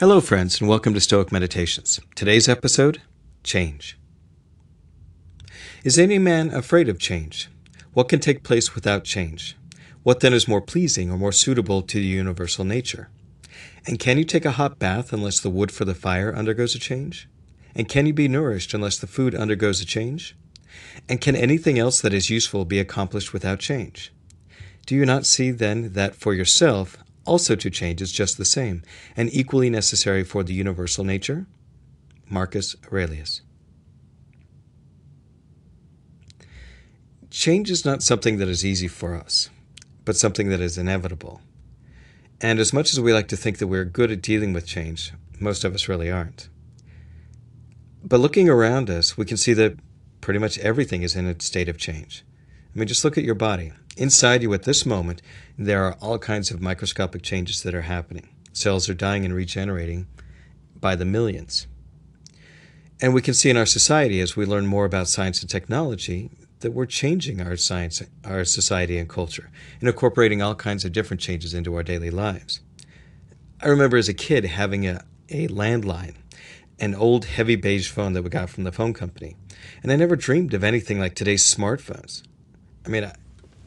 Hello, friends, and welcome to Stoic Meditations. Today's episode Change. Is any man afraid of change? What can take place without change? What then is more pleasing or more suitable to the universal nature? And can you take a hot bath unless the wood for the fire undergoes a change? And can you be nourished unless the food undergoes a change? And can anything else that is useful be accomplished without change? Do you not see then that for yourself also to change is just the same, and equally necessary for the universal nature? Marcus Aurelius. Change is not something that is easy for us, but something that is inevitable. And as much as we like to think that we're good at dealing with change, most of us really aren't. But looking around us, we can see that pretty much everything is in a state of change. I mean, just look at your body. Inside you at this moment, there are all kinds of microscopic changes that are happening. Cells are dying and regenerating by the millions. And we can see in our society, as we learn more about science and technology, that we're changing our science, our society and culture, and incorporating all kinds of different changes into our daily lives. I remember as a kid having a, a landline, an old heavy beige phone that we got from the phone company, and I never dreamed of anything like today's smartphones. I mean, I,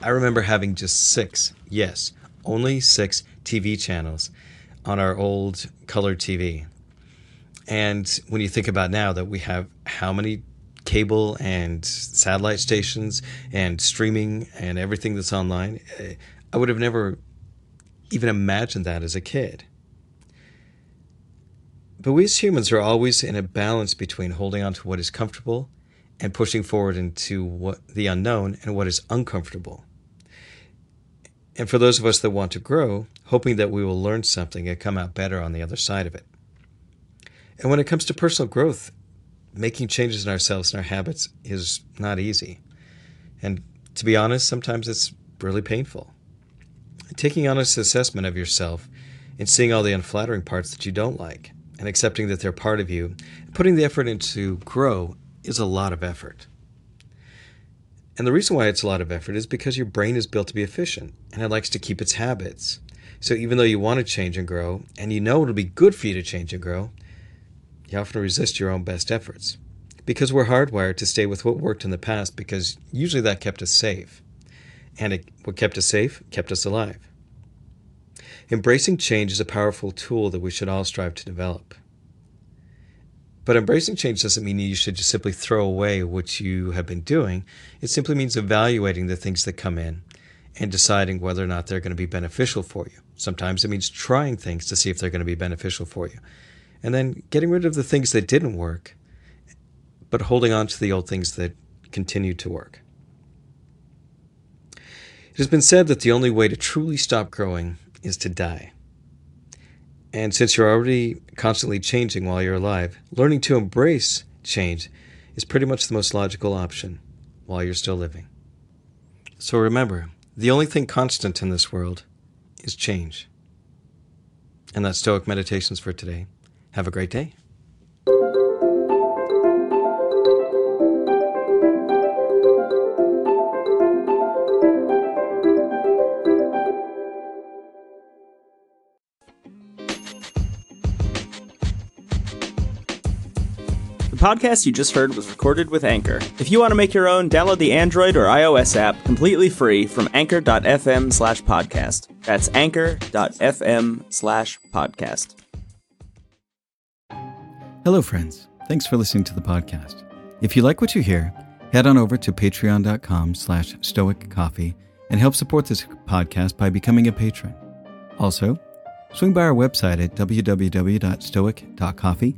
I remember having just six, yes, only six TV channels on our old color TV. And when you think about now that we have how many cable and satellite stations and streaming and everything that's online, eh, I would have never even imagined that as a kid. But we as humans are always in a balance between holding on to what is comfortable and pushing forward into what the unknown and what is uncomfortable. And for those of us that want to grow, hoping that we will learn something and come out better on the other side of it. And when it comes to personal growth, making changes in ourselves and our habits is not easy. And to be honest, sometimes it's really painful. Taking honest assessment of yourself and seeing all the unflattering parts that you don't like and accepting that they're part of you, putting the effort into grow is a lot of effort. And the reason why it's a lot of effort is because your brain is built to be efficient and it likes to keep its habits. So even though you want to change and grow, and you know it'll be good for you to change and grow, you often resist your own best efforts. Because we're hardwired to stay with what worked in the past because usually that kept us safe. And it, what kept us safe kept us alive. Embracing change is a powerful tool that we should all strive to develop. But embracing change doesn't mean you should just simply throw away what you have been doing. It simply means evaluating the things that come in and deciding whether or not they're going to be beneficial for you. Sometimes it means trying things to see if they're going to be beneficial for you. And then getting rid of the things that didn't work, but holding on to the old things that continue to work. It has been said that the only way to truly stop growing is to die. And since you're already constantly changing while you're alive, learning to embrace change is pretty much the most logical option while you're still living. So remember, the only thing constant in this world is change. And that's Stoic Meditations for today. Have a great day. Podcast you just heard was recorded with Anchor. If you want to make your own, download the Android or iOS app completely free from anchor.fm slash podcast. That's anchor.fm slash podcast. Hello, friends. Thanks for listening to the podcast. If you like what you hear, head on over to patreon.com slash stoic coffee and help support this podcast by becoming a patron. Also, swing by our website at www.stoic.coffee